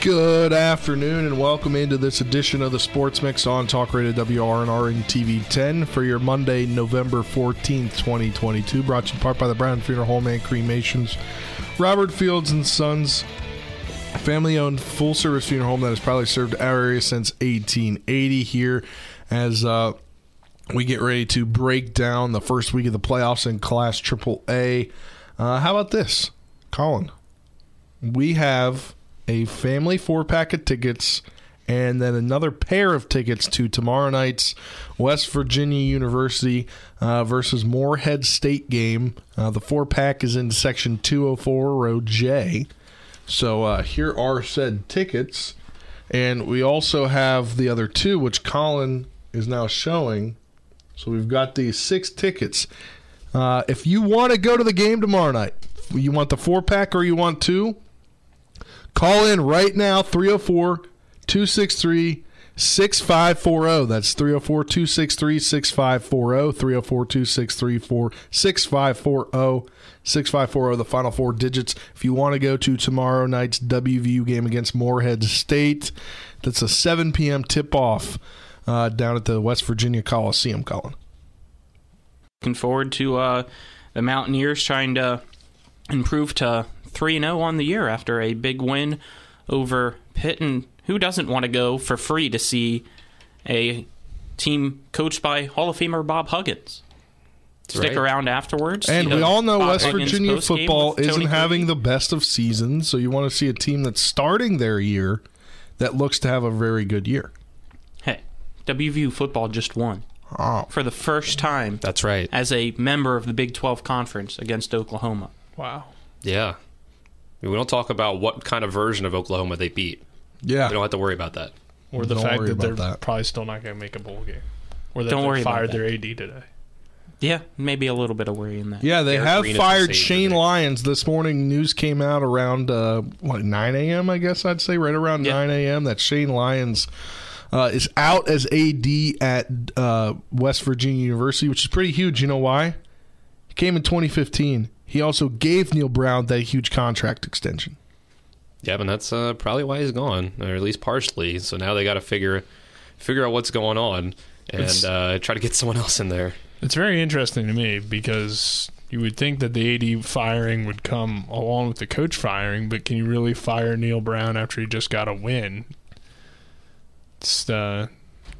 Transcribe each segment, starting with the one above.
Good afternoon and welcome into this edition of the Sports Mix on Talk Radio WRNR and TV 10 for your Monday, November 14th, 2022. Brought to you in part by the Brown Funeral Home and Cremations. Robert Fields and Sons, family owned full service funeral home that has probably served our area since 1880 here as uh, we get ready to break down the first week of the playoffs in Class AAA. Uh, how about this, Colin? We have a family four pack of tickets and then another pair of tickets to tomorrow night's West Virginia University uh, versus Morehead State game. Uh, the four pack is in section 204, row J. So uh, here are said tickets. And we also have the other two, which Colin is now showing. So we've got these six tickets. Uh, if you want to go to the game tomorrow night, you want the four pack or you want two, Call in right now 304 263 6540. That's 304 263 6540. 304 263 6540. 6540, the final four digits. If you want to go to tomorrow night's WVU game against Morehead State, that's a 7 p.m. tip off uh, down at the West Virginia Coliseum, Colin. Looking forward to uh, the Mountaineers trying to improve to 3 0 on the year after a big win over Pitt. And who doesn't want to go for free to see a team coached by Hall of Famer Bob Huggins? Stick right. around afterwards. And see we all know Bob West Huggins Virginia football isn't having Green. the best of seasons, so you want to see a team that's starting their year that looks to have a very good year. Hey, WVU football just won Oh. for the first time That's right. as a member of the Big 12 Conference against Oklahoma. Wow. Yeah. We don't talk about what kind of version of Oklahoma they beat. Yeah. We don't have to worry about that. Or the Don't fact that they're that. probably still not going to make a bowl game. Or that Don't they worry about fired their AD today. Yeah, maybe a little bit of worry in that. Yeah, they Eric have Green is the fired Shane there. Lyons this morning. News came out around uh, what 9 a.m. I guess I'd say right around Yeah. 9 a.m. that Shane Lyons uh, is out as AD at uh, West Virginia University, which is pretty huge. You know why? He came in 2015. He also gave Neal Brown that huge contract extension. Yeah, but that's uh, probably why he's gone, or at least partially. So now they got to figure figure out what's going on and uh, try to get someone else in there. It's very interesting to me because you would think that the AD firing would come along with the coach firing, but can you really fire Neal Brown after he just got a win? It's, uh,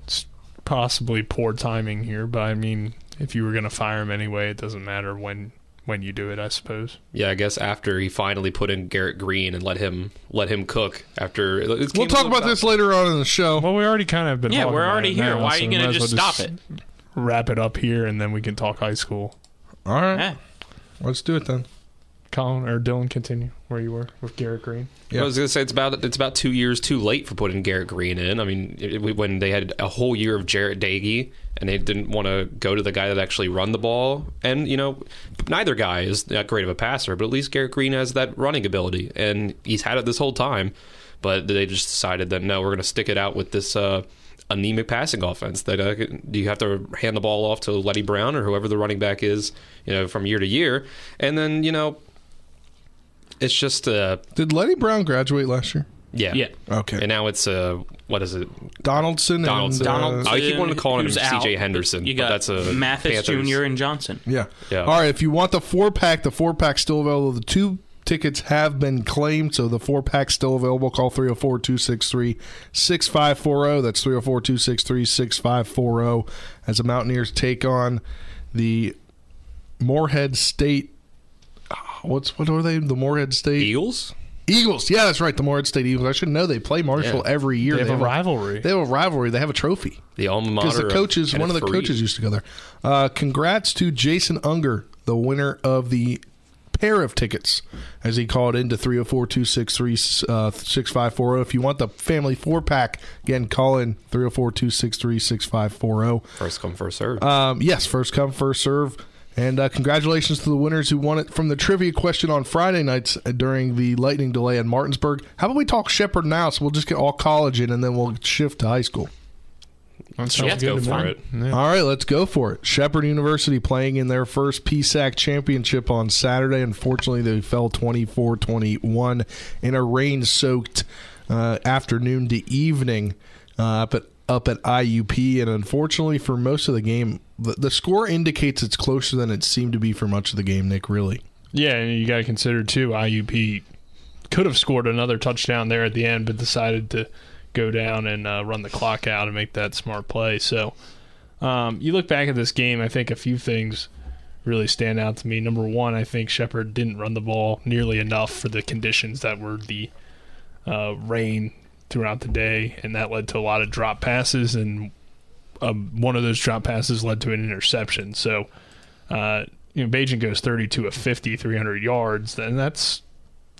it's possibly poor timing here, but I mean, if you were going to fire him anyway, it doesn't matter when when you do it, I suppose. Yeah, I guess after he finally put in Garrett Green and let him let him cook. After We'll talk about this later on in the show. Well, we already kind of been. Yeah, we're already here. now, Why are you we going to just well stop it? Wrap it up here, and then we can talk high school. All right, Yeah. let's do it then. Colin or Dylan, continue where you were with Garrett Green. Yeah. I was gonna say it's about it's about two years too late for putting Garrett Green in. I mean, it, it- when they had a whole year of Jarret Doege and they didn't want to go to the guy that actually run the ball, and you know, neither guy is that great of a passer, but at least Garrett Green has that running ability, and he's had it this whole time. But they just decided that no, we're gonna stick it out with this. Uh, Anemic passing offense. That uh, do you have to hand the ball off to Leddie Brown or whoever the running back is, you know, from year to year, and then you know, it's just uh, Did Leddie Brown graduate last year? yeah, Yeah. Okay. and now it's uh, what is it? Donaldson. Donaldson. And, uh, Donaldson, I keep wanting to call him who's C.J. out, Henderson, You but got that's a Mathis Panthers. Jr. and Johnson. Yeah. Yeah. All right. If you want the four pack, the four pack's still available. The two tickets have been claimed, so the four pack's still available. Call 304 263 6540. That's 304 263 6540 as the Mountaineers take on the Morehead State. What's what are they? The Morehead State Eagles. Eagles. Yeah, that's right. The Morehead State Eagles. I should know they play Marshall Yeah. every year. They have a rivalry. They have a rivalry. They have a trophy The alma mater. because the coaches, of one of the NF3. coaches used to go there. Uh, congrats to Jason Unger, the winner of the pair of tickets as he called into 304 263 6540. If you want the family four pack, again, call in 304 263 6540. First come, first serve. Um, yes, first come, first serve. And uh, congratulations to the winners who won it from the trivia question on Friday nights uh, during the lightning delay in Martinsburg. How about we talk Shepherd now so we'll just get all college in and then we'll shift to high school? That Yeah, sounds go good to for me. it. Yeah. All right, let's go for it. Shepherd University playing in their first PSAC championship on Saturday. Unfortunately, they fell 24 21 in a rain soaked uh, afternoon to evening uh, up, at, up at IUP. And unfortunately, for most of the game, the, the score indicates it's closer than it seemed to be for much of the game, Nick, really. Yeah, and you got to consider too. IUP could have scored another touchdown there at the end, but decided to go down and uh, run the clock out and make that smart play. So, um, you look back at this game. I think a few things really stand out to me. Number one, I think Shepherd didn't run the ball nearly enough for the conditions that were the uh, rain throughout the day, and that led to a lot of drop passes. And um, one of those drop passes led to an interception. So, uh, you know, Bagent goes 32 of 50, 300 yards, and that's,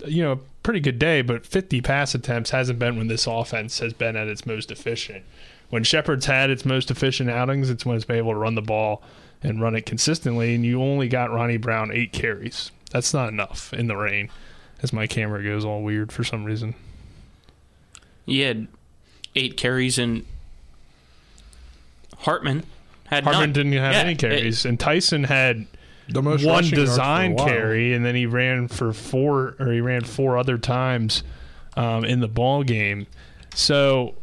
you know, a pretty good day, but 50 pass attempts hasn't been when this offense has been at its most efficient. When Shepherd's had its most efficient outings, it's when it's been able to run the ball and run it consistently, and you only got Ronnie Brown eight carries. That's not enough in the rain, as my camera goes all weird for some reason. He had eight carries, and Hartman had Hartman none. didn't have Yeah, any it- carries, and Tyson had The most one rushing yards for a design carry, and then he ran for four, or he ran four other times um, in the ball game. So,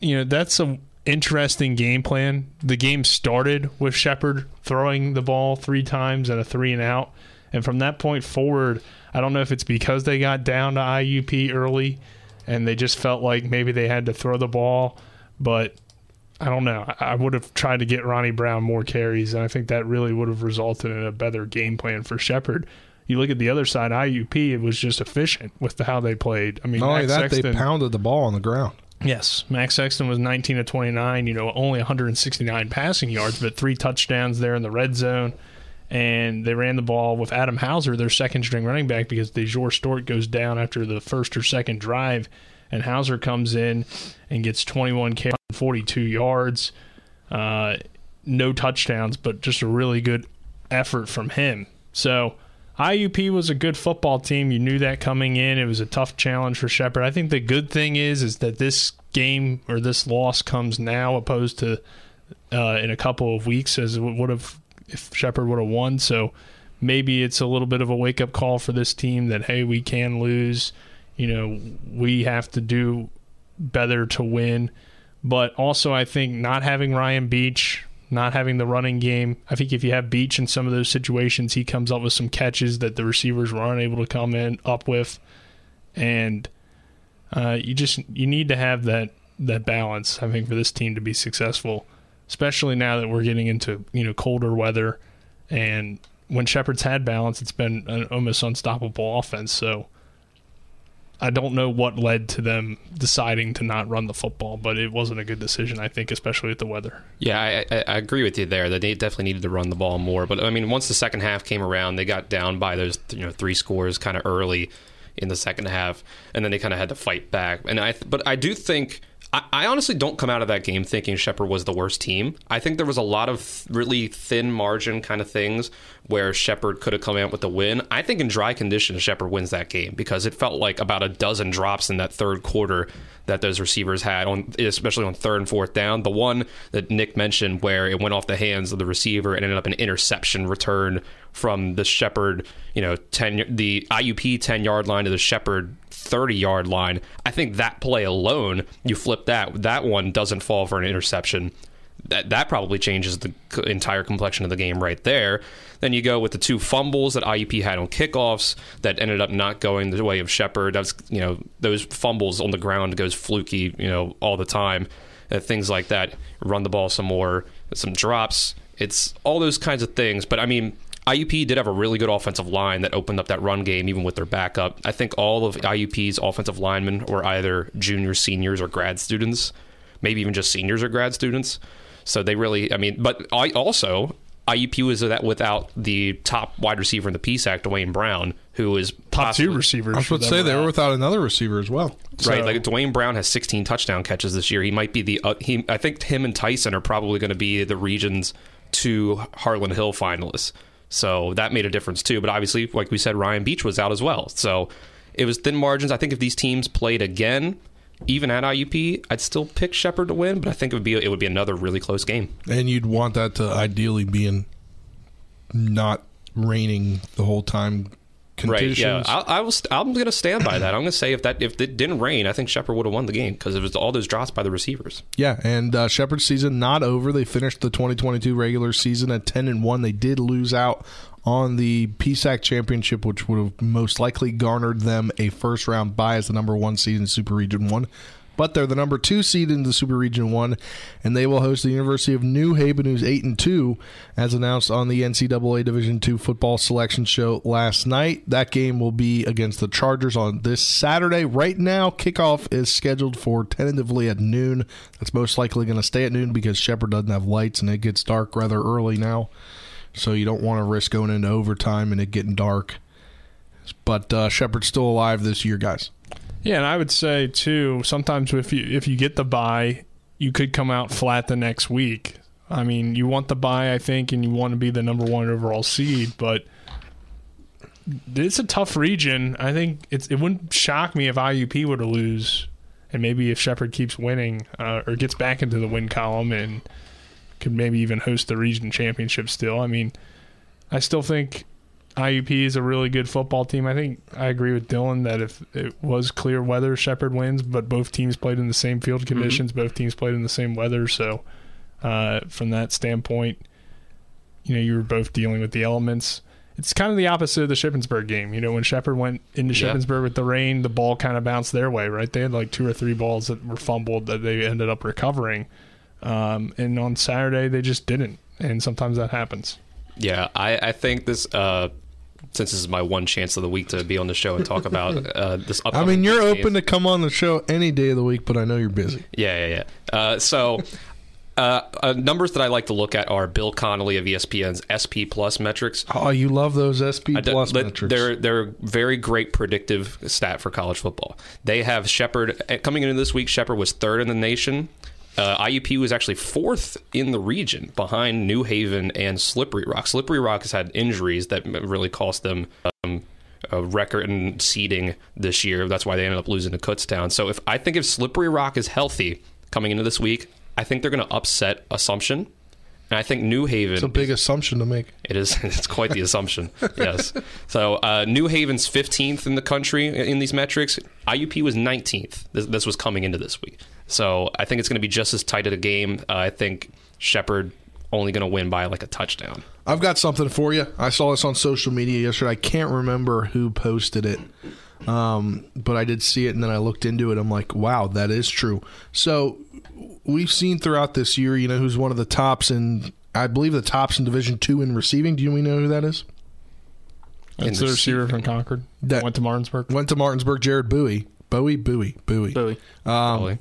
you know, that's a interesting game plan. The game started with Shepherd throwing the ball three times and a three and out, and from that point forward, I don't know if it's because they got down to IUP early, and they just felt like maybe they had to throw the ball, but I don't know. I would have tried to get Ronnie Brown more carries, and I think that really would have resulted in a better game plan for Shepherd. You look at the other side, IUP, it was just efficient with the, how they played. I mean, Not only Max that, they pounded the ball on the ground. yes, Max Sexton was 19 to 29. You know, only 169 passing yards, but three touchdowns there in the red zone. And they ran the ball with Adam Hauser, their second string running back, because DeJour Stort goes down after the first or second drive, and Hauser comes in and gets 21 carries, 42 yards, uh, no touchdowns, but just a really good effort from him. So IUP was a good football team. You knew that coming in. It was a tough challenge for Shepherd. I think the good thing is is that this game or this loss comes now opposed to uh, in a couple of weeks as it would have if Shepherd would have won. So maybe it's a little bit of a wake up call for this team that hey, we can lose. You know, we have to do better to win. But also, I think not having Ryan Beach, not having the running game. I think if you have Beach in some of those situations, he comes up with some catches that the receivers were unable to come in up with, and uh, you just you need to have that that balance. I think for this team to be successful, especially now that we're getting into you know colder weather, and when Shepherd's had balance, it's been an almost unstoppable offense. So. I don't know what led to them deciding to not run the football, but it wasn't a good decision, I think, especially with the weather. Yeah, I, I, I agree with you there. They definitely needed to run the ball more. But I mean, once the second half came around, they got down by those you know three scores kind of early in the second half, and then they kind of had to fight back. And I, but I do think. I, honestly don't come out of that game thinking Shepherd was the worst team. I think there was a lot of really thin margin kind of things where Shepherd could have come out with the win. I think in dry conditions, Shepherd wins that game because it felt like about a dozen drops in that third quarter that those receivers had on, especially on third and fourth down. The one that Nick mentioned where it went off the hands of the receiver and ended up an interception return from the Shepherd, you know, ten the IUP ten yard line to the Shepherd 30 yard line. I think that play alone, you flip that, that one doesn't fall for an interception. That, that probably changes the entire complexion of the game right there. Then you go with the two fumbles that IUP had on kickoffs that ended up not going the way of Shepherd. That's you know those fumbles on the ground goes fluky you know all the time. Uh, things like that. Run the ball some more, some drops. It's all those kinds of things. But I mean, IUP did have a really good offensive line that opened up that run game even with their backup. I think all of IUP's offensive linemen were either juniors, seniors, or grad students, maybe even just seniors or grad students. So they really, I mean, but I also IUP was that without the top wide receiver in the PSAC, Dwayne Brown, who is Top two receivers. I was about to say they were without another receiver as well. Right, So- like Dwayne Brown has 16 touchdown catches this year. He might be the uh, he. I think him and Tyson are probably going to be the region's two Harlan Hill finalists. So that made a difference too. But obviously, like we said, Ryan Beach was out as well. So it was thin margins. I think if these teams played again, even at IUP, I'd still pick Shepherd to win. But I think it would be it would be another really close game. And you'd want that to ideally be in not raining the whole time. Right? Yeah, I, I was. I'm going to stand by that. I'm going to say if that if it didn't rain, I think Shepherd would have won the game because it was all those drops by the receivers. Yeah, and uh, Shepherd's season not over. They finished the 2022 regular season at 10 and one. They did lose out on the PSAC championship, which would have most likely garnered them a first round bye as the number one seed in Super Region One. But they're the number two seed in the Super Region One, and they will host the University of New Haven, who's eight and two, as announced on the NCAA Division Two football selection show last night. That game will be against the Chargers on this Saturday. Right now, kickoff is scheduled for tentatively at noon. That's most likely going to stay at noon because Shepherd doesn't have lights and it gets dark rather early now. So you don't want to risk going into overtime and it getting dark. But uh, Shepherd's still alive this year, guys. Yeah, and I would say too. Sometimes if you if you get the buy, you could come out flat the next week. I mean, you want the buy, I think, and you want to be the number one overall seed, but it's a tough region. I think it's it wouldn't shock me if IUP were to lose, and maybe if Shepherd keeps winning uh, or gets back into the win column and could maybe even host the region championship. Still, I mean, I still think IUP is a really good football team. I think I agree with Dylan that if it was clear weather, Shepherd wins, but both teams played in the same field conditions. Both teams played in the same weather. So, uh, from that standpoint, you know, you were both dealing with the elements. It's kind of the opposite of the Shippensburg game. You know, when Shepherd went into Yeah. Shippensburg with the rain, the ball kind of bounced their way, right? They had like two or three balls that were fumbled that they ended up recovering. Um, and on Saturday, they just didn't. And sometimes that happens. Yeah, I, I think this. Uh, since this is my one chance of the week to be on the show and talk about uh, this. I mean, you're games. open to come on the show any day of the week, but I know you're busy. Yeah, yeah, yeah. Uh, so. Uh, uh, numbers that I like to look at are Bill Connelly of ESPN's SP Plus metrics. Oh, you love those SP plus metrics. They're they're very great predictive stat for college football. They have Shepherd uh, coming into this week. Shepherd was third in the nation. Uh, IUP was actually fourth in the region, behind New Haven and Slippery Rock. Slippery Rock has had injuries that really cost them um, a record in seeding this year. That's why they ended up losing to Kutztown. So if I think if Slippery Rock is healthy coming into this week, I think they're going to upset Assumption. And I think New Haven it's a big assumption to make. it is. It's quite the assumption. Yes. So uh, New Haven's 15th in the country in these metrics. IUP was 19th. This, this was coming into this week. So I think it's going to be just as tight at a game. Uh, I think Shepherd only going to win by like a touchdown. I've got something for you. I saw this on social media yesterday. I can't remember who posted it, um, but I did see it, and then I looked into it. I'm like, wow, that is true. So we've seen throughout this year, you know, who's one of the tops in, I believe, the tops in Division Two in receiving. Do you know who that is? That's the the receiver from Concord. That- went to Martinsburg. Went to Martinsburg. Jared Bowie, Bowie, Bowie, Bowie. Bowie. Probably.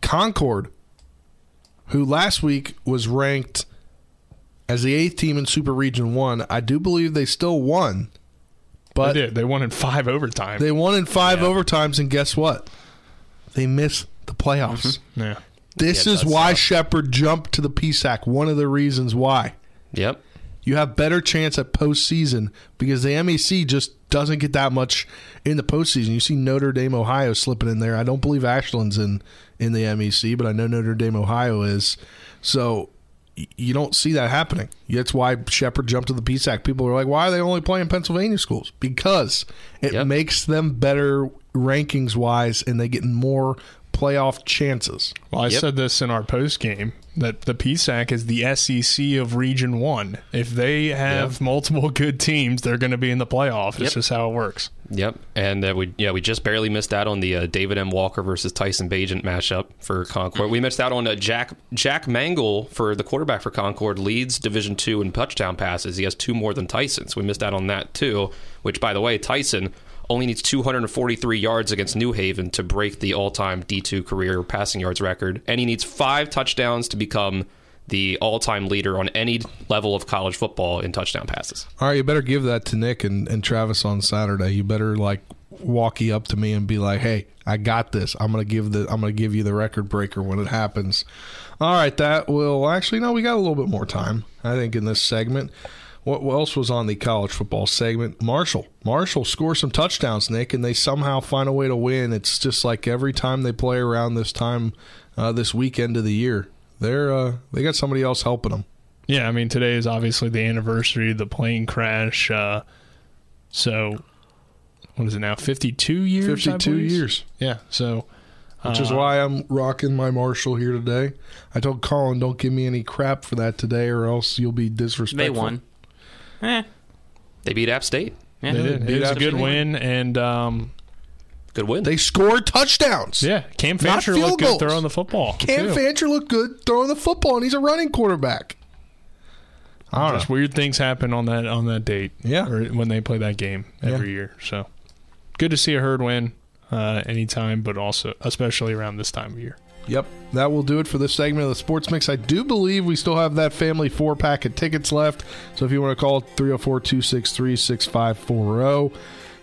Concord, who last week was ranked as the eighth team in Super Region One. I do believe they still won, but they did. They won in five overtime. They won in five overtimes, and guess what? They missed the playoffs. Mm-hmm. yeah. This Yeah, is why tough. Shepherd jumped to the PSAC. One of the reasons why. Yep. You have better chance at postseason because the MEC just doesn't get that much in the postseason. You see Notre Dame, Ohio slipping in there. I don't believe Ashland's in in the MEC, but I know Notre Dame, Ohio is. So you don't see that happening. That's why Shepherd jumped to the PSAC. People are like, why are they only playing Pennsylvania schools? Because it Yep. makes them better rankings wise, and they get more playoff chances. Well, I Yep. said this in our post game that the PSAC is the SEC of Region One. If they have Yep. multiple good teams, they're going to be in the playoff. It's Yep. just how it works. Yep, and uh, we yeah we just barely missed out on the uh, David M. Walker versus Tyson Bagent matchup for Concord. We missed out on uh, Jack Jack Mangle for the quarterback for Concord leads Division two in touchdown passes. He has two more than Tyson, so we missed out on that too. Which, by the way, Tyson only needs 243 yards against New Haven to break the all-time D2 career passing yards record, and he needs five touchdowns to become the all-time leader on any level of college football in touchdown passes. All right, you better give that to Nick and, and Travis on Saturday. You better like walkie up to me and be like, "Hey, I got this. I'm gonna give the I'm gonna give you the record breaker when it happens." All right, that will actually no, we got a little bit more time. I think in this segment. What else was on the college football segment? Marshall. Marshall score some touchdowns, Nick, and they somehow find a way to win. It's just like every time they play around this time, uh, this weekend of the year, they're uh, they got somebody else helping them. Yeah, I mean today is obviously the anniversary of the plane crash. Uh, so what is it now? Fifty-two years. 52 years. Yeah. So which is uh, why I'm rocking my Marshall here today. I told Colin, don't give me any crap for that today, or else you'll be disrespectful. They won. Eh, They beat App State. yeah. They did. It was a good State. win, and um, Good win. They scored touchdowns. yeah, Cam Not Fancher field looked good throwing the football. Cam too. Fancher looked good throwing the football, and he's a running quarterback. I don't Just know. weird things happen on that on that date. Yeah. or when they play that game every Yeah. year. So good to see a herd win uh, anytime, but also especially around this time of year. Yep, that will do it for this segment of the Sports Mix. I do believe we still have that family four pack of tickets left. So if you want to call 304 263 6540,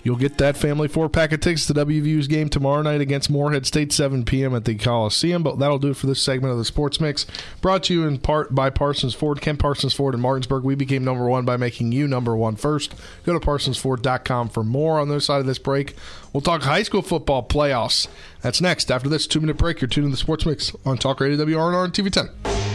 you'll get that family four pack of tickets to WVU's game tomorrow night against Morehead State, 7 p.m. at the Coliseum. But that'll do it for this segment of the Sports Mix. Brought to you in part by Parsons Ford, Kent Parsons Ford in Martinsburg. We became number one by making you number one first. Go to parsonsford.com for more on the other side of this break. We'll talk high school football playoffs. That's next. After this two minute break, you're tuned to the Sports Mix on Talk Radio WRNR and TV 10.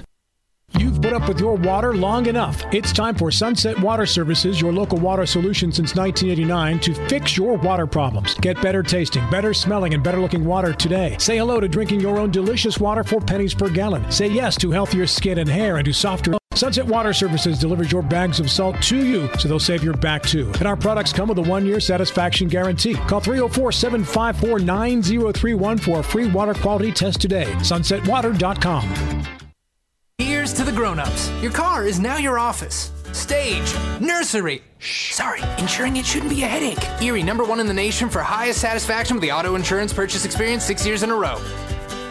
You've put up with your water long enough. It's time for Sunset Water Services, your local water solution since 1989, to fix your water problems. Get better tasting, better smelling, and better looking water today. Say hello to drinking your own delicious water for pennies per gallon. Say yes to healthier skin and hair and to softer. Sunset Water Services delivers your bags of salt to you, so they'll save your back too. And our products come with a one year satisfaction guarantee. Call 304 754 9031 for a free water quality test today. SunsetWater.com. Grown-ups. Your car is now your office. Stage, nursery. Shh, sorry, insuring it shouldn't be a headache. Erie, number one in the nation for highest satisfaction with the auto insurance purchase experience six years in a row.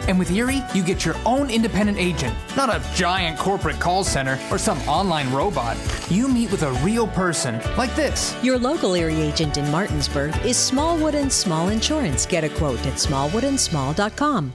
And with Erie, you get your own independent agent, not a giant corporate call center or some online robot. You meet with a real person, like this. Your local Erie agent in Martinsburg is Smallwood and Small Insurance. Get a quote at smallwoodandsmall.com.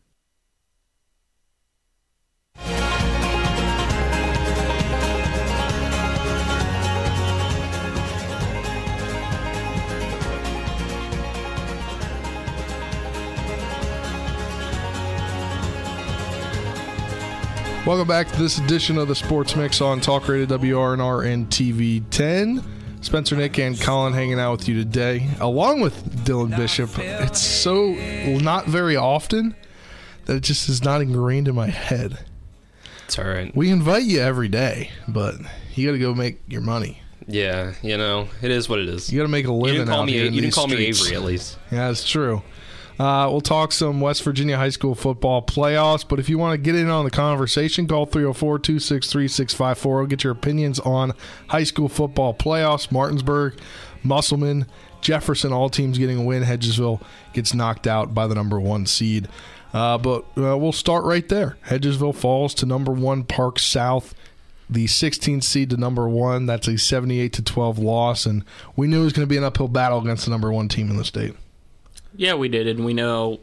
Welcome back to this edition of the Sports Mix on Talk Radio WRNR and TV 10. Spencer, Nick, and Colin hanging out with you today, along with Dylan Bishop. It's so not very often that it just is not ingrained in my head. It's all right. We invite you every day, but you got to go make your money. Yeah, you know, it is what it is. You got to make a You living didn't call out me. You didn't call me. Avery at least. Yeah, it's true. Uh, we'll talk some West Virginia high school football playoffs, but if you want to get in on the conversation, call 304 263 6540. Get your opinions on high school football playoffs. Martinsburg, Musselman, Jefferson, all teams getting a win. Hedgesville gets knocked out by the number one seed. Uh, but uh, we'll start right there. Hedgesville falls to number one Park South, the 16th seed to number one. That's a 78 to 12 loss, and we knew it was going to be an uphill battle against the number one team in the state. Yeah, we did, and we know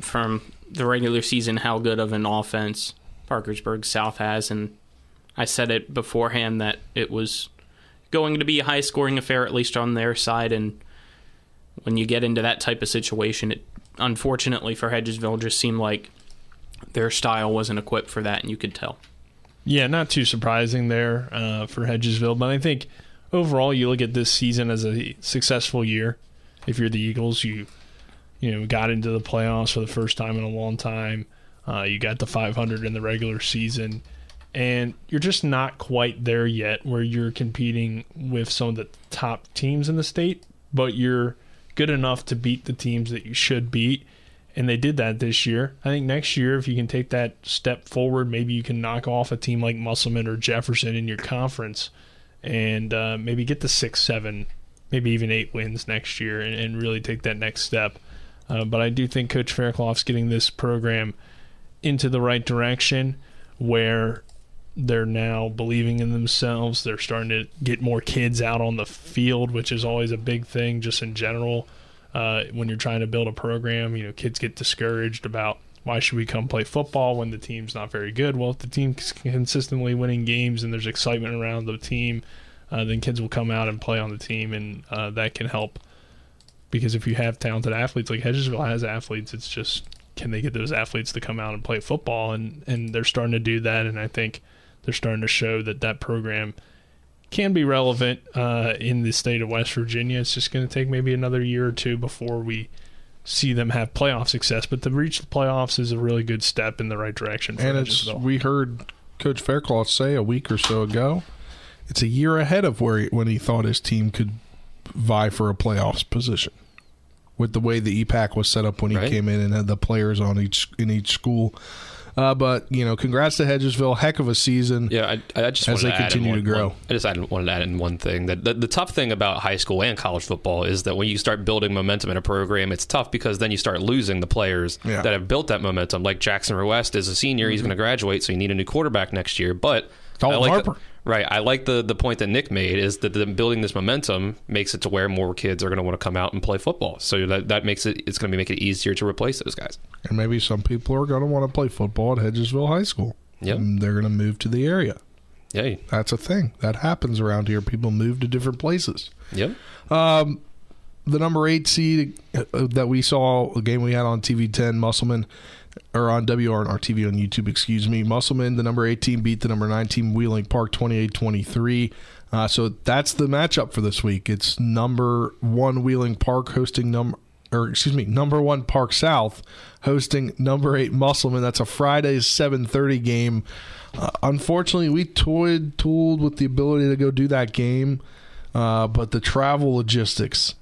from the regular season how good of an offense Parkersburg South has, and I said it beforehand that it was going to be a high scoring affair, at least on their side, and when you get into that type of situation, it unfortunately for Hedgesville just seemed like their style wasn't equipped for that, and you could tell. Yeah, not too surprising there uh, for Hedgesville, but I think overall you look at this season as a successful year. If you're the Eagles, you you know got into the playoffs for the first time in a long time. Uh, you got the 500 in the regular season, and you're just not quite there yet where you're competing with some of the top teams in the state, but you're good enough to beat the teams that you should beat. And they did that this year. I think next year, if you can take that step forward, maybe you can knock off a team like Musselman or Jefferson in your conference and uh, maybe get the six, seven, maybe even eight wins next year and, and really take that next step. Uh, but I do think Coach Fairclough's getting this program into the right direction where they're now believing in themselves. They're starting to get more kids out on the field, which is always a big thing just in general. Uh, when you're trying to build a program, you know, kids get discouraged about why should we come play football when the team's not very good? Well, if the team's consistently winning games and there's excitement around the team, uh, then kids will come out and play on the team, and uh, that can help. Because if you have talented athletes, like Hedgesville has athletes, it's just can they get those athletes to come out and play football? And and they're starting to do that, and I think they're starting to show that that program can be relevant uh, in the state of West Virginia. It's just going to take maybe another year or two before we see them have playoff success. But to reach the playoffs is a really good step in the right direction. and it's we heard Coach Faircloth say a week or so ago, it's a year ahead of where he, when he thought his team could vie for a playoffs position. With the way the EPAC was set up when he Right. came in and had the players on each in each school. Uh, but you know, congrats to Hedgesville. Heck of a season. Yeah, I, I just as wanted they to continue one- to grow. one- I just add, wanted to add in one thing that the, the tough thing about high school and college football is that when you start building momentum in a program, it's tough because then you start losing the players Yeah. that have built that momentum. Like Jackson West is a senior; he's Mhm. going to graduate, so you need a new quarterback next year. But Dalton I like Harper. The, right, I like the the point that Nick made is that the building this momentum makes it to where more kids are going to want to come out and play football. So that that makes it it's going to make it easier to replace those guys. And maybe some people are going to want to play football at Hedgesville High School. Yeah. They're going to move to the area. Yeah. That's a thing. That happens around here. People move to different places. Yep. Um, the number eight seed uh, that we saw, the game we had on TV 10, Musselman, or on WRNR TV on YouTube, excuse me. Musselman, the number 18, beat the number 19 Wheeling Park 28 23. Uh, so that's the matchup for this week. It's number one Wheeling Park hosting number, or excuse me, number one Park South hosting number eight Musselman. That's a Friday 7:30 game. Uh, unfortunately, we toyed tooled with the ability to go do that game, uh, but the travel logistics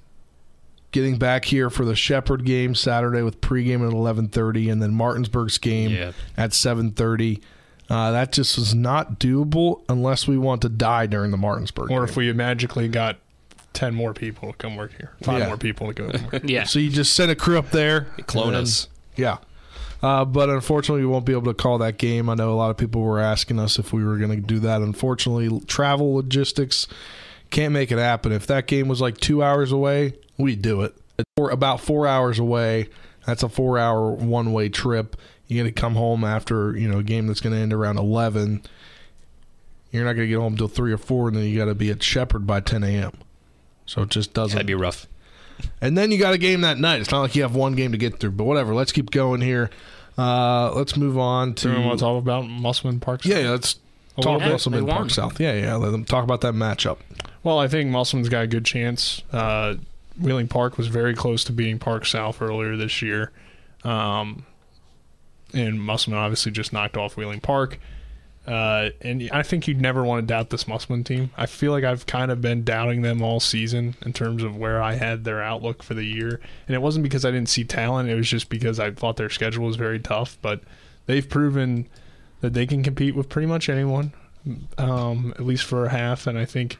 getting back here for the Shepherd game Saturday with pregame at 11:30 and then Martinsburg's game Yeah. at 7:30. Uh, that just was not doable unless we want to die during the Martinsburg. or game. if we magically got ten more people to come work here, five Yeah. more people to go. Work. Yeah. So you just send a crew up there, Clone then- us. Yeah. Uh, but unfortunately, we won't be able to call that game. I know a lot of people were asking us if we were going to do that. Unfortunately, travel logistics can't make it happen. If that game was like two hours away, we'd do it. Or about four hours away, that's a four-hour one-way trip. You're going to come home after you know a game that's going to end around eleven. You're not going to get home till three or four, and then you got to be at Shepherd by 10 a.m. So it just doesn't. That'd be rough. And then you got a game that night. It's not like you have one game to get through, but whatever. Let's keep going here. Uh, let's move on to. Do you want to talk about Musselman Park? yeah, yeah, let's A talk little bit. Musselman Park. South. Yeah, yeah. Let them talk about that matchup. Well, I think Musselman's got a good chance. Uh, Wheeling Park was very close to beating Park South earlier this year. Um, and Musselman obviously just knocked off Wheeling Park. Uh, and I think you'd never want to doubt this Musselman team. I feel like I've kind of been doubting them all season in terms of where I had their outlook for the year. And it wasn't because I didn't see talent, it was just because I thought their schedule was very tough. But they've proven that they can compete with pretty much anyone, um, at least for a half. And I think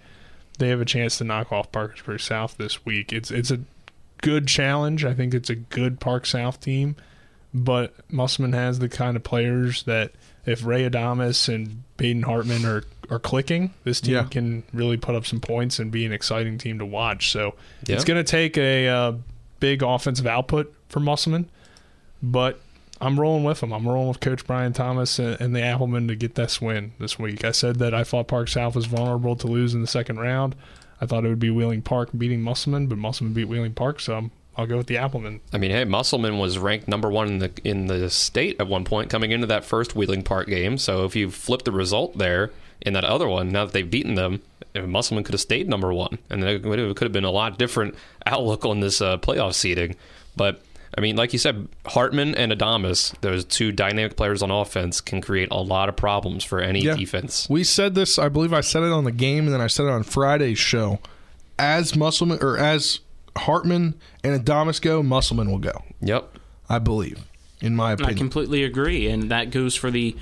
they have a chance to knock off Parkersburg South this week. It's it's a good challenge. I think it's a good Park South team. but Musselman has the kind of players that if Ray Adamas and Baden Hartman are, are clicking, this team Yeah. can really put up some points and be an exciting team to watch. So Yeah. it's going to take a uh, big offensive output for Musselman, but I'm rolling with them. I'm rolling with Coach Brian Thomas and, and the Applemen to get this win this week. I said that I thought Park South was vulnerable to lose in the second round. I thought it would be Wheeling Park beating Musselman, but Musselman beat Wheeling Park, so I'll go with the Applemen. I mean, hey, Musselman was ranked number one in the in the state at one point coming into that first Wheeling Park game. So if you flip the result there in that other one, now that they've beaten them, Musselman could have stayed number one, and then it could have been a lot different outlook on this uh, playoff seeding. But I mean, like you said, Hartman and Adamas, those two dynamic players on offense, can create a lot of problems for any Yeah. defense. We said this. I believe I said it on the game, and then I said it on Friday's show. As Musselman or as Hartman and Adamas go, Musselman will go. Yep. I believe, in my opinion, I completely agree, and that goes for the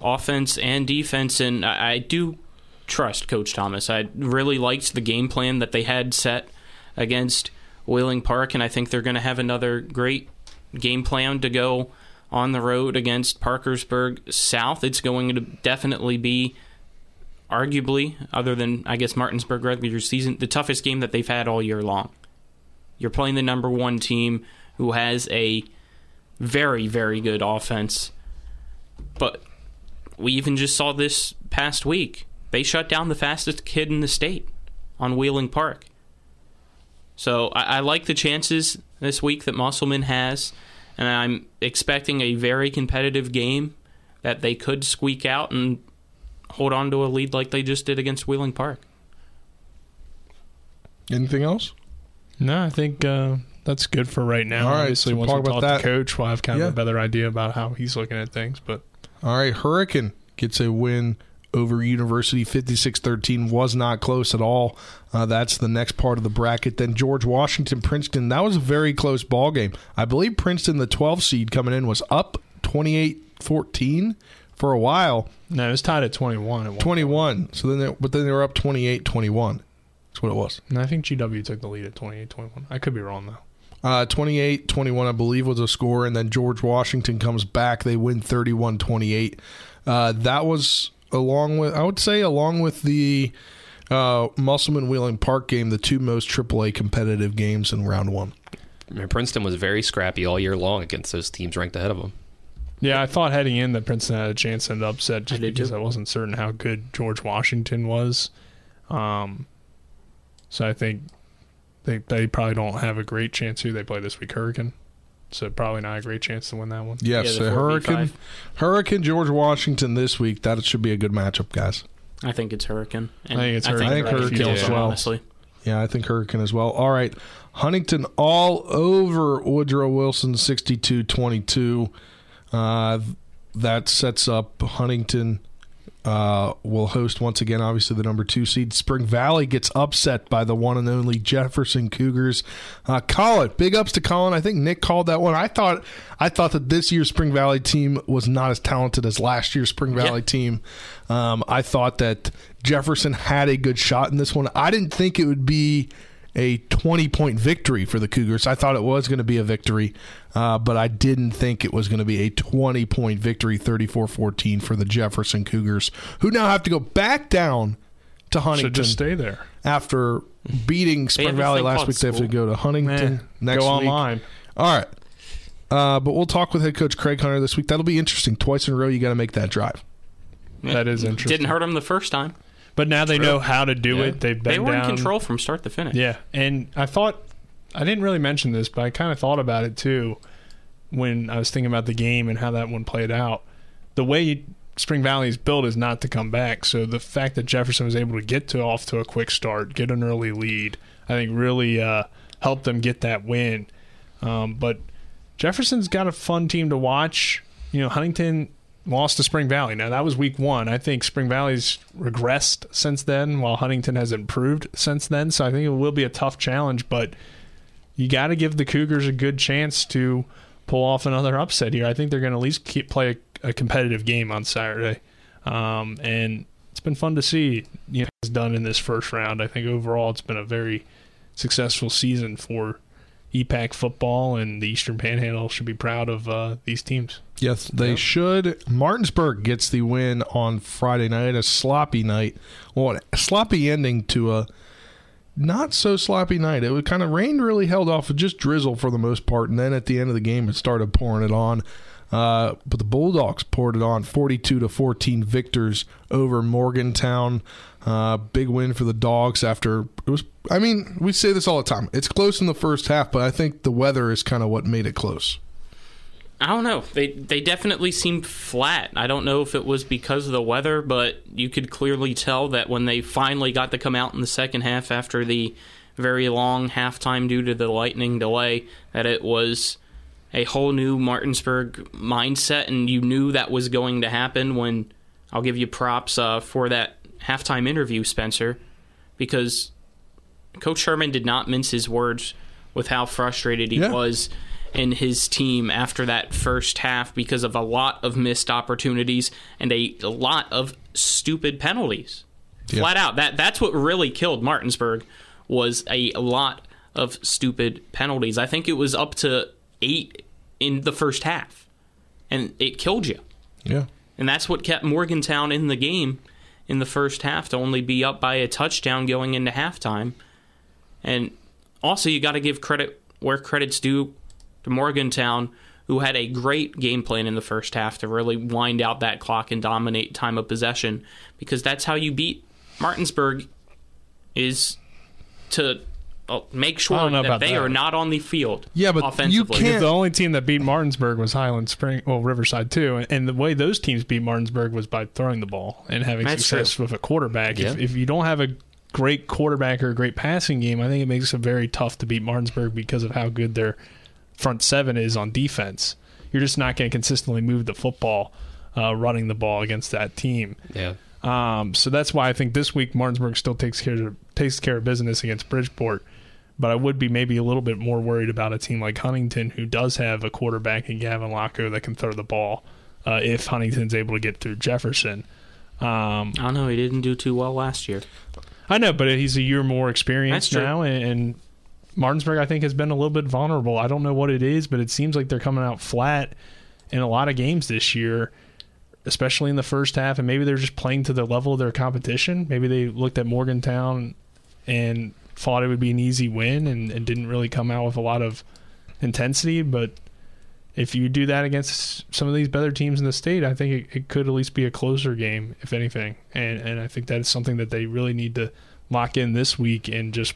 offense and defense. And I, I do trust Coach Thomas. I really liked the game plan that they had set against Wheeling Park, and I think they're going to have another great game plan to go on the road against Parkersburg South. It's going to definitely be. Arguably, other than I guess Martinsburg regular season, the toughest game that they've had all year long. You're playing the number one team who has a very, very good offense. But we even just saw this past week. They shut down the fastest kid in the state on Wheeling Park. So I, I like the chances this week that Musselman has, and I'm expecting a very competitive game that they could squeak out and hold on to a lead like they just did against Wheeling Park. Anything else? No, I think uh, that's good for right now. All right, Obviously, so once we talk that. to coach, we'll have kind Yeah. of a better idea about how he's looking at things. But All right, Hurricane gets a win over University 56-13 was not close at all. Uh, that's the next part of the bracket. Then George Washington Princeton. That was a very close ball game. I believe Princeton the 12 seed coming in was up 28-14 for a while. no, it was tied at 21. At one 21. So then they, but then they were up 28-21. That's what it was. And I think GW took the lead at 28 21. I could be wrong, though. Uh, 28 21, I believe, was a score. And then George Washington comes back. They win 31 28. Uh, that was along with, I would say, along with the uh, Musselman Wheeling Park game, the two most AAA competitive games in round one. I mean, Princeton was very scrappy all year long against those teams ranked ahead of them. Yeah, I thought heading in that Princeton had a chance to end upset just I because too. I wasn't certain how good George Washington was. Um, so I think they they probably don't have a great chance here. They play this week Hurricane, so probably not a great chance to win that one. Yes, Yeah, so the Hurricane, Hurricane George Washington this week. That should be a good matchup, guys. I think it's Hurricane. And I think it's I think Hurricane Hurricane kills as well. honestly. Yeah, I think Hurricane as well. All right. Huntington all over Woodrow Wilson 62 22. Uh, that sets up Huntington. Uh, will host once again, obviously, the number two seed. Spring Valley gets upset by the one and only Jefferson Cougars. Uh, Colin, big ups to Colin. I think Nick called that one. I thought I thought that this year's Spring Valley team was not as talented as last year's Spring Valley team. Um, I thought that Jefferson had a good shot in this one. I didn't think it would be a 20 point victory for the Cougars. I thought it was going to be a victory, uh, but I didn't think it was going to be a 20 point victory, 34 14 for the Jefferson Cougars, who now have to go back down to Huntington Should just stay there. after beating Spring Valley last called week. They have to go to Huntington Eh, next go week. online. All right. Uh, but we'll talk with head coach Craig Hunter this week. That'll be interesting. Twice in a row, you got to make that drive. That is interesting. Didn't hurt him the first time. But now they know how to do Yeah. it. They've been They were down. in control from start to finish. Yeah, and I thought I didn't really mention this, but I kind of thought about it too when I was thinking about the game and how that one played out. The way Spring Valley is built is not to come back. So the fact that Jefferson was able to get to off to a quick start, get an early lead, I think really uh, helped them get that win. Um, but Jefferson's got a fun team to watch. You know, Huntington lost to Spring Valley. Now that was week one. I think Spring Valley's regressed since then, while Huntington has improved since then. So I think it will be a tough challenge, but you got to give the Cougars a good chance to pull off another upset here. I think they're going to at least keep play a, a competitive game on Saturday, um, and it's been fun to see. You know, it's done in this first round. I think overall it's been a very successful season for EPAC football and the Eastern Panhandle should be proud of uh, these teams. Yes, they should. Martinsburg gets the win on Friday night, a sloppy night. Well, a sloppy ending to a not so sloppy night. It was kind of rain really held off with just drizzle for the most part, and then at the end of the game it started pouring it on. Uh, but the Bulldogs poured it on, forty-two to fourteen victors over Morgantown. Uh, big win for the Dogs after it was. I mean, we say this all the time. It's close in the first half, but I think the weather is kind of what made it close. I don't know. They they definitely seemed flat. I don't know if it was because of the weather, but you could clearly tell that when they finally got to come out in the second half after the very long halftime due to the lightning delay, that it was a whole new Martinsburg mindset, and you knew that was going to happen. When I'll give you props uh, for that halftime interview, Spencer, because Coach Sherman did not mince his words with how frustrated he Yeah. was in his team after that first half because of a lot of missed opportunities and a lot of stupid penalties. Yeah. Flat out. That that's what really killed Martinsburg was a lot of stupid penalties. I think it was up to 8 in the first half. And it killed you. Yeah. And that's what kept Morgantown in the game in the first half to only be up by a touchdown going into halftime. And also, you got to give credit where credit's due to Morgantown, who had a great game plan in the first half to really wind out that clock and dominate time of possession, because that's how you beat Martinsburg. Is to uh, make sure that they that. are not on the field. Yeah, but you offensively. can't- The only team that beat Martinsburg was Highland Spring, well, Riverside too. And, and the way those teams beat Martinsburg was by throwing the ball and having That's success with a quarterback. If, if you don't have a great quarterback or a great passing game, I think it makes it very tough to beat Martinsburg because of how good their front seven is on defense. You're just not going to consistently move the football uh, running the ball against that team. Yeah. Um, so that's why I think this week Martinsburg still takes care of, takes care of business against Bridgeport. But I would be maybe a little bit more worried about a team like Huntington, who does have a quarterback in Gavin Lochow that can throw the ball. Uh, if Huntington's able to get through Jefferson, um, I don't know. He didn't do too well last year. I know, but he's a year more experienced now, and, and Martinsburg I think has been a little bit vulnerable. I don't know what it is, but it seems like they're coming out flat in a lot of games this year, especially in the first half. And maybe they're just playing to the level of their competition. Maybe they looked at Morgantown and thought it would be an easy win, and, and didn't really come out with a lot of intensity. But if you do that against some of these better teams in the state, I think it, it could at least be a closer game, if anything. And and I think that is something that they really need to lock in this week and just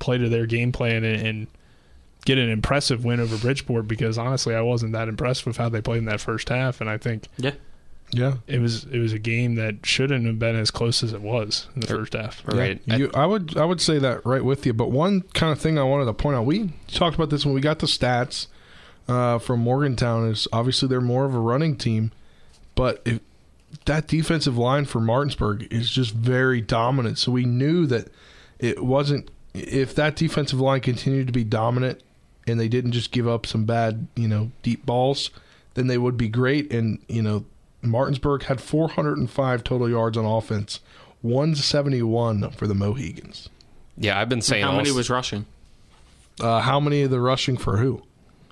play to their game plan and, and get an impressive win over Bridgeport. Because honestly, I wasn't that impressed with how they played in that first half, and I think Yeah. Yeah. it was it was a game that shouldn't have been as close as it was in the first half. Right. Yeah, you, I would I would say that right with you. But one kind of thing I wanted to point out, we talked about this when we got the stats uh, from Morgantown. Is obviously they're more of a running team, but if that defensive line for Martinsburg is just very dominant. So we knew that it wasn't if that defensive line continued to be dominant and they didn't just give up some bad you know deep balls, then they would be great. And you know Martinsburg had 405 total yards on offense. 171 for the Mohigans. Yeah, I've been saying How many was rushing? Uh, how many of the rushing for who?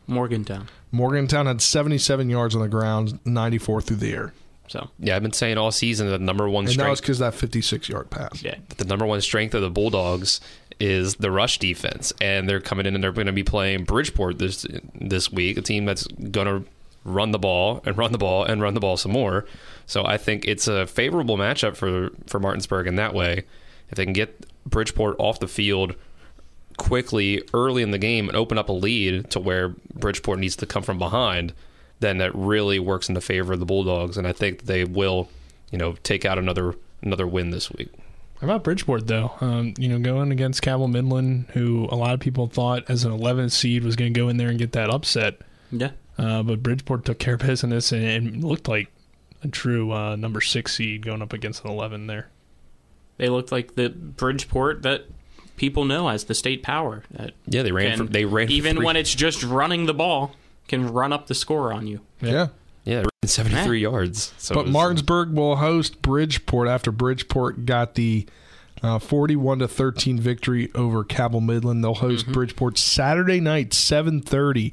Morgantown. Morgantown had 77 yards on the ground, 94 through the air. So Yeah, I've been saying all season that the number one And that was because that 56 yard pass. yeah, the number one strength of the Bulldogs is the rush defense, and they're coming in and they're going to be playing Bridgeport this this week, a team that's going to run the ball and run the ball and run the ball some more. So I think it's a favorable matchup for for Martinsburg in that way. If they can get Bridgeport off the field quickly early in the game and open up a lead to where Bridgeport needs to come from behind, then that really works in the favor of the Bulldogs, and I think they will, you know, take out another another win this week. How about Bridgeport though? Um, you know, going against Cabell Midland, who a lot of people thought as an 11th seed was going to go in there and get that upset. yeah. Uh, but Bridgeport took care of business and, and looked like a true uh, number six seed going up against an 11 there. They looked like the Bridgeport that people know as the state power. That Yeah, they ran. can, For, they ran even when it's just running the ball, can run up the score on you. Yeah. Yeah, they ran seventy-three yards. So but was- Martinsburg will host Bridgeport after Bridgeport got the Uh, 41 to 13 victory over Cabell Midland. They'll host Mm-hmm. Bridgeport Saturday night, 7:30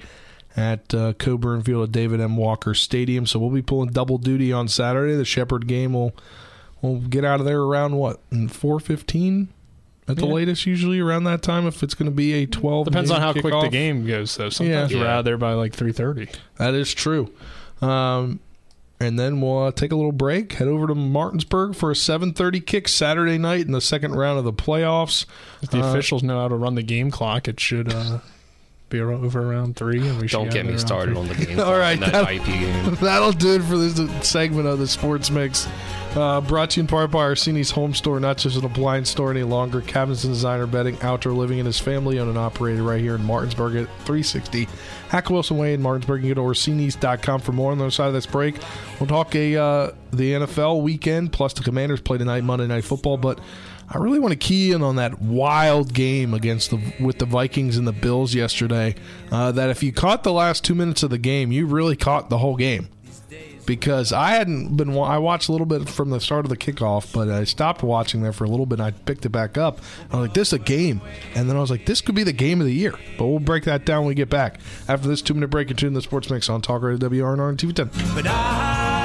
at uh, Coburn Field at David M. Walker Stadium. So we'll be pulling double duty on Saturday. The Shepherd game will will get out of there around what 4:15 at the latest. Usually around that time if it's going to be a 12. Depends on game how quick the game goes, though. Sometimes Yeah. we're out there by like three thirty. That is true. Um, and then we'll uh, take a little break, head over to Martinsburg for a 7:30 kick Saturday night in the second round of the playoffs. If the Uh, officials know how to run the game clock, it should uh, be over around three. And we Don't get me started on the game. All right, that that'll- IP game. That'll do it for this segment of the Sports Mix. Uh, brought to you in part by Orsini's Home Store, not just an appliance store any longer. Cabins and designer bedding, outdoor living, and his family owned and operated right here in Martinsburg at 360 Hack Wilson Way in Martinsburg. You can go to Orsini's.com for more on the other side of this break. We'll talk a uh, the NFL weekend, plus the Commanders play tonight, Monday Night Football. But I really want to key in on that wild game against the with the Vikings and the Bills yesterday. Uh, that if you caught the last two minutes of the game, you really caught the whole game because I hadn't been. I watched a little bit from the start of the kickoff, but I stopped watching there for a little bit. and I picked it back up. I was like, "This is a game," and then I was like, "This could be the game of the year." But we'll break that down when we get back after this two minute break and tune in the Sports Mix on Talk Radio WRNR and TV Ten.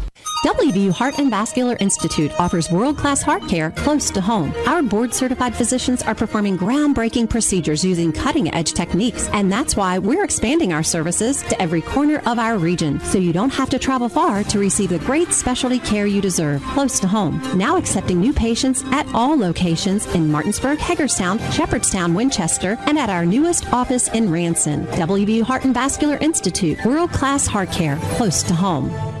WVU Heart and Vascular Institute offers world class heart care close to home. Our board certified physicians are performing groundbreaking procedures using cutting edge techniques, and that's why we're expanding our services to every corner of our region so you don't have to travel far to receive the great specialty care you deserve close to home. Now accepting new patients at all locations in Martinsburg, Hagerstown, Shepherdstown, Winchester, and at our newest office in Ranson. WVU Heart and Vascular Institute, world class heart care close to home.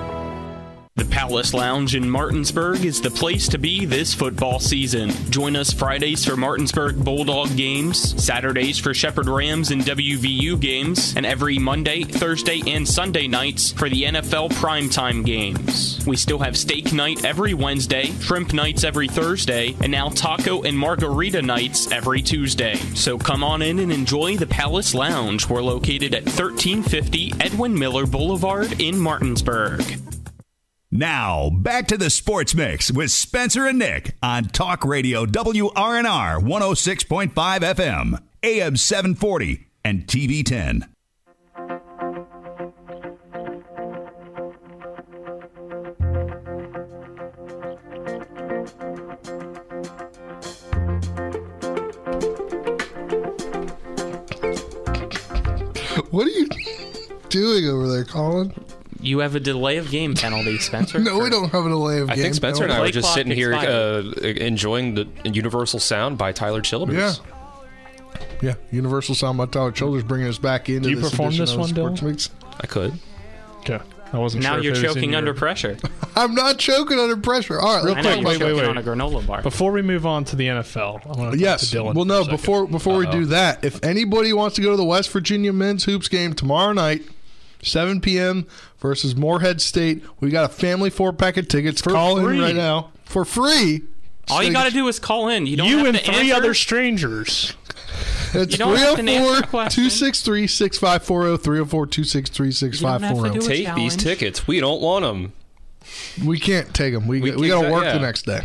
The Palace Lounge in Martinsburg is the place to be this football season. Join us Fridays for Martinsburg Bulldog games, Saturdays for Shepherd Rams and WVU games, and every Monday, Thursday, and Sunday nights for the NFL primetime games. We still have steak night every Wednesday, shrimp nights every Thursday, and now taco and margarita nights every Tuesday. So come on in and enjoy the Palace Lounge. We're located at 1350 Edwin Miller Boulevard in Martinsburg. Now, back to the Sports Mix with Spencer and Nick on Talk Radio WRNR 106.5 FM, AM 740, and TV 10. What are you doing over there, Colin? You have a delay of game penalty, Spencer. No, we don't have a delay of I game. I think Spencer and I Play were just clock sitting here uh, enjoying the Universal Sound by Tyler Childers. Yeah. Yeah, Universal Sound by Tyler Childers bringing us back into Do you this perform this of one, Sports Dylan? Mix. I could. Okay. I wasn't Now sure you're it was in choking your- under pressure. I'm not choking under pressure. All right, real I know quick. you're wait, wait, wait. on a granola bar. Before we move on to the NFL, I want to Yes. to Dylan Well, no. a second. Before before we do that, if anybody wants to go to the West Virginia men's hoops game tomorrow night, 7 p.m. versus Morehead State, we got a family four pack of tickets. For Call free. in right now for free. All you got to do is call in. You don't you have and to three answer. other strangers. It's You don't have to answer 304 the question. 263 6540 304 263 6540. Take these tickets. We don't want them. We can't take them. We, We we, got to work yeah. the next day.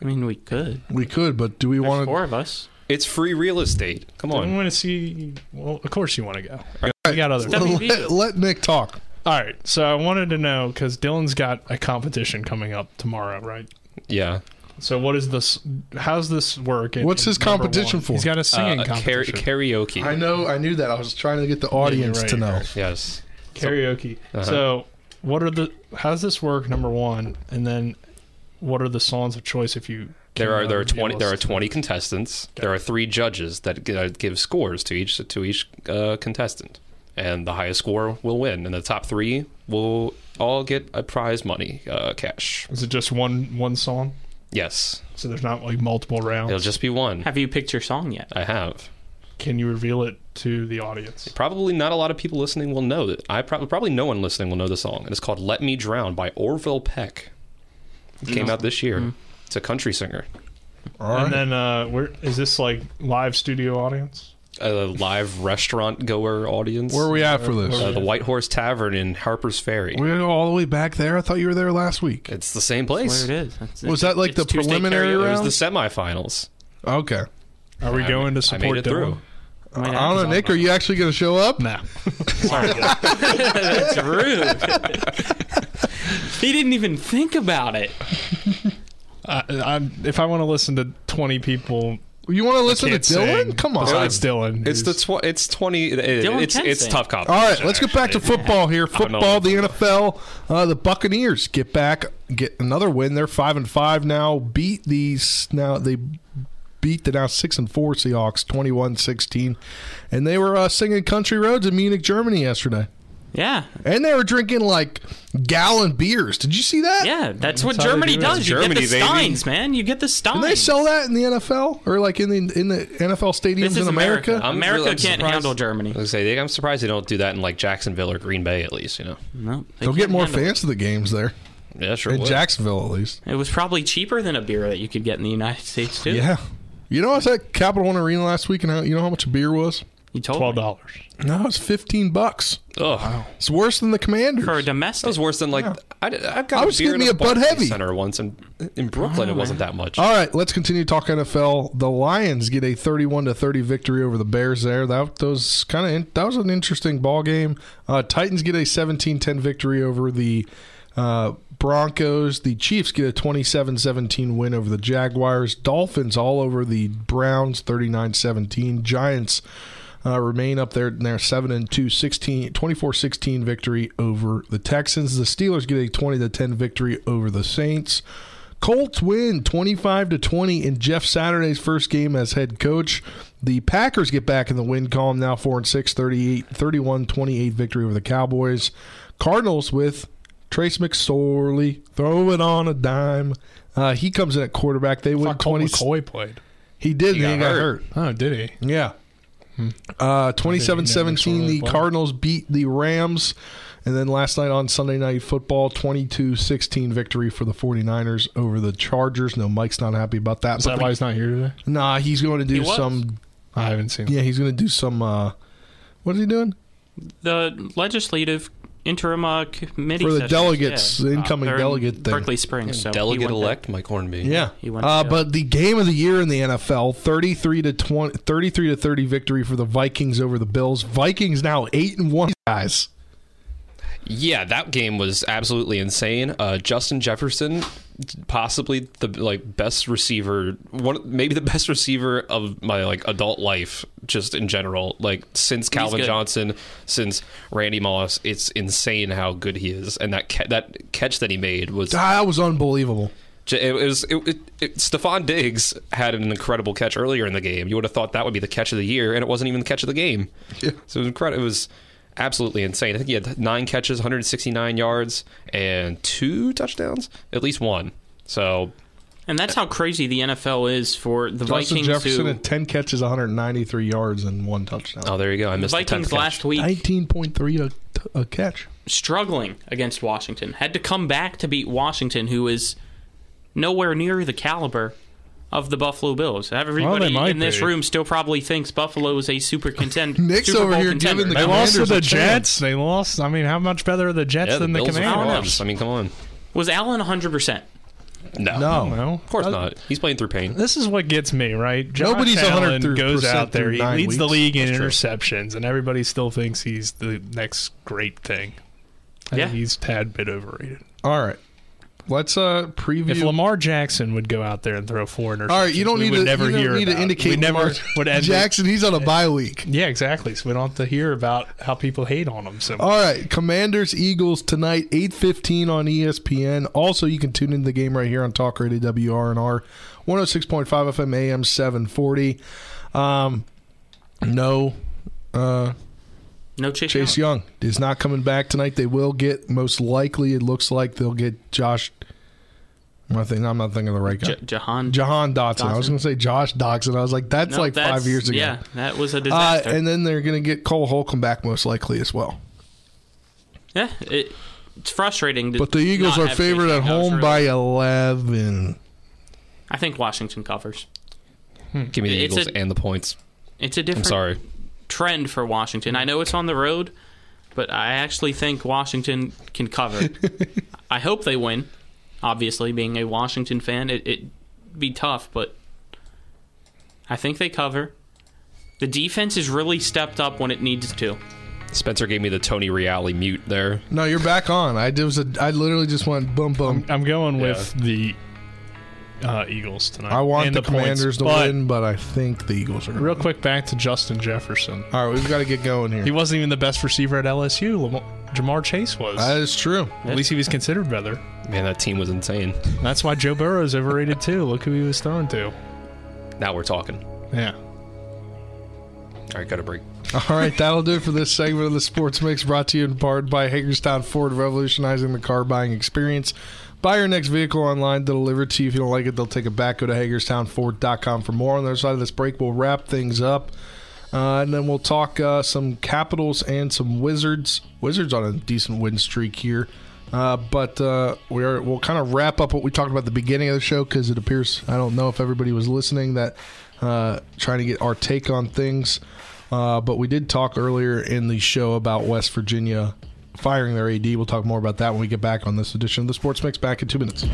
I mean, we could. We could, but do we There's want four of us. It's free real estate. Come I on. want to see. Well, of course you want to go. We got other. WV. Let, let Nick talk. All right, so I wanted to know because Dylan's got a competition coming up tomorrow, right? Yeah. So what is this? How's this work? in- What's in his number competition one? for? He's got a singing Uh, kara- competition. karaoke. I know. I knew that. I was trying to get the audience right, to know. Yes. karaoke. Uh-huh. So, what are the? How's this work? Number one, and then what are the songs of choice if you? There are there are twenty there are twenty contestants. There are three judges that g- uh, give scores to each to each uh, contestant, and the highest score will win. And the top three will all get a prize money, uh, cash. Is it just one one song? Yes, So there's not like multiple rounds. it'll just be one. Have you picked your song yet? I have. Can you reveal it to the audience? Probably not a lot of people listening will know that. I prob- probably no one listening will know the song. And it's called "Let Me Drown" by Orville Peck. It came out this year. It's a country singer. All and right. then, uh, where is this like live studio audience? A live restaurant goer audience. Where are we at for this? Uh, the White Horse Tavern in Harper's Ferry. We're all the way back there. I thought you were there last week. It's the same Where place. it is. That's- Was that like the Tuesday preliminary karaoke. It was the semifinals. Okay. Are we I- going to I support made it Dylan? through. I don't know, Nick. Are you actually going to show up? No. Sorry, that's rude. he didn't even think about it. I, I, if I want to listen to 20 people, You want to listen to Dylan? sing Come on. Besides Dylan, It's the tw- it's twenty. It, Dylan it's can it's sing. tough cop. All right, let's get back to football here. Football, the NFL, uh, the Buccaneers get back, get another win. They're five and five now. Beat these now. They beat the now six and four Seahawks 21-16. and they were uh, singing "Country Roads" in Munich, Germany yesterday. Yeah, And they were drinking like gallon beers. Did you see that? yeah. That's what Germany do it. does. You Germany, get the baby. Steins, man. You get the Steins. Can they sell that in the NFL or like in the in the NFL stadiums in America? America. America I'm can't surprised- handle Germany. I say I'm surprised they don't do that in like Jacksonville or Green Bay at least. You know. No, they They'll get more handle it. fans to the games there Yeah, sure. in would. Jacksonville at least. It was probably cheaper than a beer that you could get in the United States too. Yeah. You know, I was at Capital One Arena last week, and how, you know how much a beer was? You told Twelve dollars. No, it's fifteen bucks. Ugh. It's worse than the commander for a That domestic. was worse than like I, I got I a was beer getting in me a Bud Heavy. Center once in in Brooklyn. it wasn't that much. All right, let's continue to talk NFL. The Lions get a thirty-one to thirty victory over the Bears. There, that was kind of that was an interesting ball game. Uh, Titans get a 17-10 victory over the uh, Broncos. The Chiefs get a 27-17 win over the Jaguars. Dolphins all over the Browns 39-17. Giants uh, remain up there in their 7 and 2 16 24-16 victory over the Texans. The Steelers get a 20 to 10 victory over the Saints. Colts win 25 to 20 in Jeff Saturday's first game as head coach. The Packers get back in the win column now 4 and 6 38 31 28 victory over the Cowboys. Cardinals with Trace McSorley throw it on a dime. Uh, he comes in at quarterback. They win Colt 20 McCoy played. He did, He and he got got hurt. hurt. Oh, did he? Yeah. Uh, 27 17, the. Cardinals beat the Rams. And then last night on Sunday Night Football, 22 16 victory for the 49ers over the Chargers. No, Mike's not happy about that. Is that the- why he's not here today? Nah, he's going to do He some. I haven't seen. Yeah, he's going to do some. Uh, what is he doing? the legislative interim uh, committee For the sessions, delegates, yeah. the incoming they're in delegate thing. Berkeley Springs. So Delegate went there. elect Mike Hornby. Yeah, he went uh, to- but the game of the year in the NFL, thirty-three to 20, 33 to thirty victory for the Vikings over the Bills. Vikings now eight and one guys. Yeah, that game was absolutely insane. Uh, Justin Jefferson, possibly the like best receiver, one maybe the best receiver of my like adult life, just in general. Like since Calvin. Johnson, since Randy Moss, it's insane how good he is. And that ca- that catch that he made was Ah, That was unbelievable. It was it, it, it, Stefon Diggs had an incredible catch earlier in the game. You would have thought that would be the catch of the year, and it wasn't even the catch of the game. Yeah. So it was incredible. It was absolutely insane. I think he had nine catches, 169 yards, and two touchdowns, at least one. So And that's how crazy the NFL is for the Justin Vikings. Jefferson who, had 10 catches, 193 yards, and one touchdown. oh, there you go. I missed the, Vikings 10th catch. last week 19.3 a, a catch. struggling against Washington had to come back to beat Washington, who is nowhere near the caliber of the Buffalo Bills. Everybody might in this be. room still probably thinks Buffalo is a super contender. Nick's Super over Bowl here contender. giving the They lost to the a chance. Jets. They lost. I mean, how much better are the Jets Yeah, than the, Bills are Commanders? I mean, come on. Was Allen 100? percent No, No. No, of course uh, not. He's playing through pain. This is what gets me right. Josh Nobody's Allen 100% goes out there. He nine leads the league in That's true. interceptions, and everybody still thinks he's the next great thing. I Yeah. think he's tad bit overrated. All right. Let's uh preview. If Lamar Jackson would go out there and throw four interceptions, All right, you don't need to never you hear need to indicate We never Lamar would end Jackson. He's on a bye week. Yeah, exactly. So we don't have to hear about how people hate on him. So All right, Commanders Eagles tonight, eight fifteen on ESPN. Also, you can tune into the game right here on Talk Radio WRNR, one hundred six point five FM AM seven forty. Um, no, uh, No Chase, Chase Young is not coming back tonight. They will get most likely. It looks like they'll get Josh. I think I'm not thinking of the right guy. J- Jahan. Jahan Dotson. I was going to say Josh Dodson. I was like, that's No, like five years ago. Yeah, that was a Uh, disaster. and then they're going to get Cole Holcomb back most likely as well. yeah, it, it's frustrating. to But the Eagles are have favored at Young. That home really- by 11. I think Washington covers. Give me the It's Eagles a- and the points. It's a different. I'm sorry. Trend for Washington. I know it's on the road, but I actually think Washington can cover. I hope they win. Obviously, being a Washington fan, it, it'd be tough, but I think they cover. The defense has really stepped up when it needs to. Spencer gave me the Tony Reali mute there. No, you're back on. I did was a, I literally just went boom boom. I'm going with the uh, Eagles tonight. I want and the, points. Commanders to But win, but I think the Eagles are. Real quick, back to Justin Jefferson. All right, we've got to get going here. He wasn't even the best receiver at LSU. Lamar, Ja'Marr Chase was. That is true. At least he was considered better. Man, that team was insane. That's why Joe Burrow's overrated too. Look who he was throwing to. Now we're talking. Yeah. All right, got a break. All right, that'll do it for this segment of the Sports Mix brought to you in part by Hagerstown Ford, revolutionizing the car buying experience. Buy your next vehicle online, they'll deliver it to you. If you don't like it, they'll take it back. Go to HagerstownFord.com for more. On the other side of this break, we'll wrap things up. Uh, and then we'll talk uh, some Capitals and some Wizards. Wizards on a decent win streak here. Uh, but uh, we're, we'll kind of wrap up what we talked about at the beginning of the show because it appears, I don't know if everybody was listening, that uh, trying to get our take on things. Uh, but we did talk earlier in the show about West Virginia firing their AD. We'll talk more about that when we get back on this edition of the Sports Mix. Back in two minutes.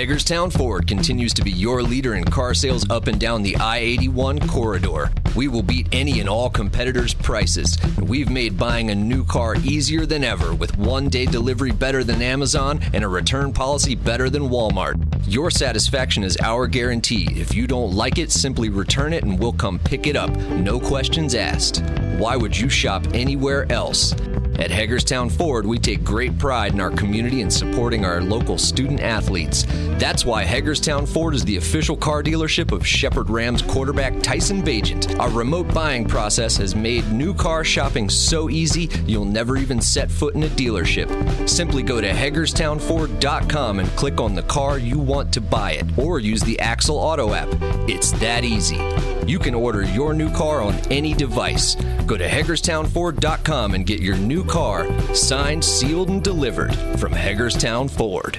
Hagerstown Ford continues to be your leader in car sales up and down the I 81 corridor. We will beat any and all competitors' prices. We've made buying a new car easier than ever with one day delivery better than Amazon and a return policy better than Walmart. Your satisfaction is our guarantee. If you don't like it, simply return it and we'll come pick it up. No questions asked. Why would you shop anywhere else? At Hagerstown Ford, we take great pride in our community and supporting our local student athletes. That's why Hagerstown Ford is the official car dealership of Shepherd Rams quarterback Tyson Bagent. Our remote buying process has made new car shopping so easy you'll never even set foot in a dealership. Simply go to HagerstownFord.com and click on the car you want to buy it, or use the Axle Auto app. It's that easy. You can order your new car on any device. Go to HagerstownFord.com and get your new car signed, sealed, and delivered from Hagerstown Ford.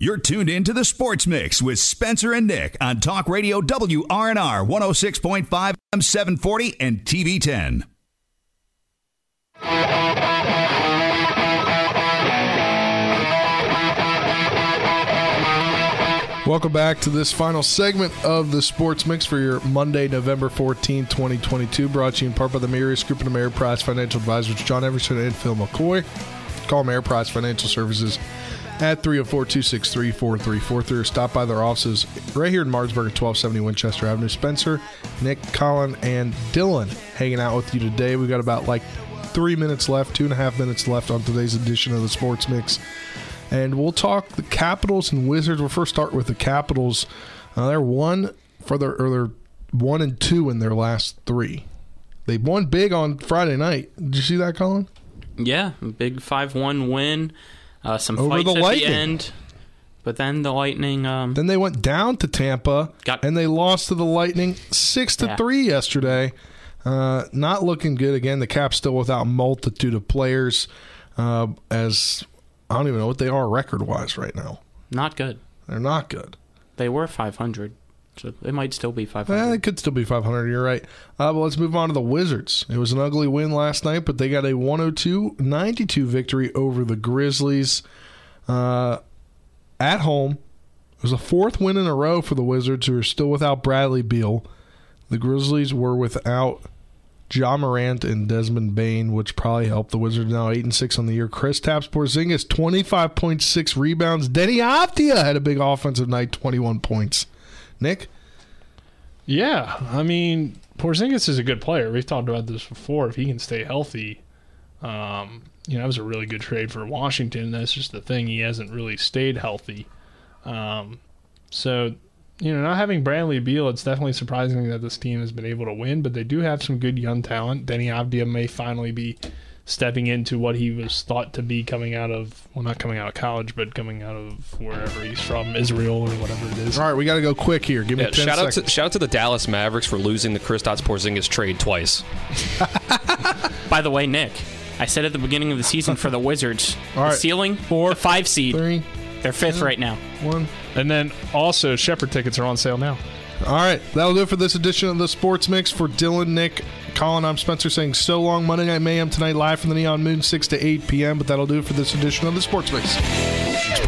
You're tuned in to the Sports Mix with Spencer and Nick on Talk Radio WRNR 106.5 M 740 and TV 10. Welcome back to this final segment of the Sports Mix for your Monday, November 14, 2022. Brought to you in part by the Marius Group and the Ameriprise Financial Advisors, John Everson and Phil McCoy. Call Ameriprise Financial Services at 304 263 4343 or stop by their offices right here in Martinsburg at 1270 Winchester Avenue. Spencer, Nick, Colin, and Dylan hanging out with you today. We've got about like three minutes left, two and a half minutes left on today's edition of the Sports Mix. And we'll talk the Capitals and Wizards. We'll first start with the Capitals. Uh, they're one for their, or they're one and two in their last three. They won big on Friday night. Did you see that, Colin? Yeah, big five-one win. Uh, some Over fights the at Lightning. the end, but then the Lightning. Um, Then they went down to Tampa Got- and they lost to the Lightning six to Yeah. three yesterday. Uh, not looking good again. The Caps still without multitude of players. Uh, as I don't even know what they are record wise right now. not good. They're not good. They were 500, so they might still be 500. Eh, it could still be 500. You're right. Uh, but let's move on to the Wizards. It was an ugly win last night, but they got a 102 92 victory over the Grizzlies uh, at home. It was a fourth win in a row for the Wizards, who are still without Bradley Beal. The Grizzlies were without Ja Morant and Desmond Bane, which probably helped the Wizards now eight and six on the year. Kristaps Porzingis twenty five point six rebounds. Deni Avdija had a big offensive night, twenty one points. Nick. Yeah, I mean, Porzingis is a good player. We've talked about this before. If he can stay healthy, um, you know, that was a really good trade for Washington. That's just the thing; he hasn't really stayed healthy. Um, so, you know, not having Bradley Beal, it's definitely surprising that this team has been able to win. But they do have some good young talent. Deni Avdija may finally be stepping into what he was thought to be coming out of well, not coming out of college, but coming out of wherever he's from, Israel or whatever it is. All right, we got to go quick here. Give me Yeah, 10 shout out to shout out to the Dallas Mavericks for losing the Kristaps Porzingis trade twice. By the way, Nick, I said at the beginning of the season for the Wizards, All the ceiling four, five seed. Three, They're fifth right now. one. And then also, Shepherd tickets are on sale now. All right, that'll do it for this edition of the Sports Mix. For Dylan, Nick, Colin, I'm Spencer saying so long. Monday Night Mayhem tonight, live from the Neon Moon, 6 to 8 p.m. But that'll do it for this edition of the Sports Mix.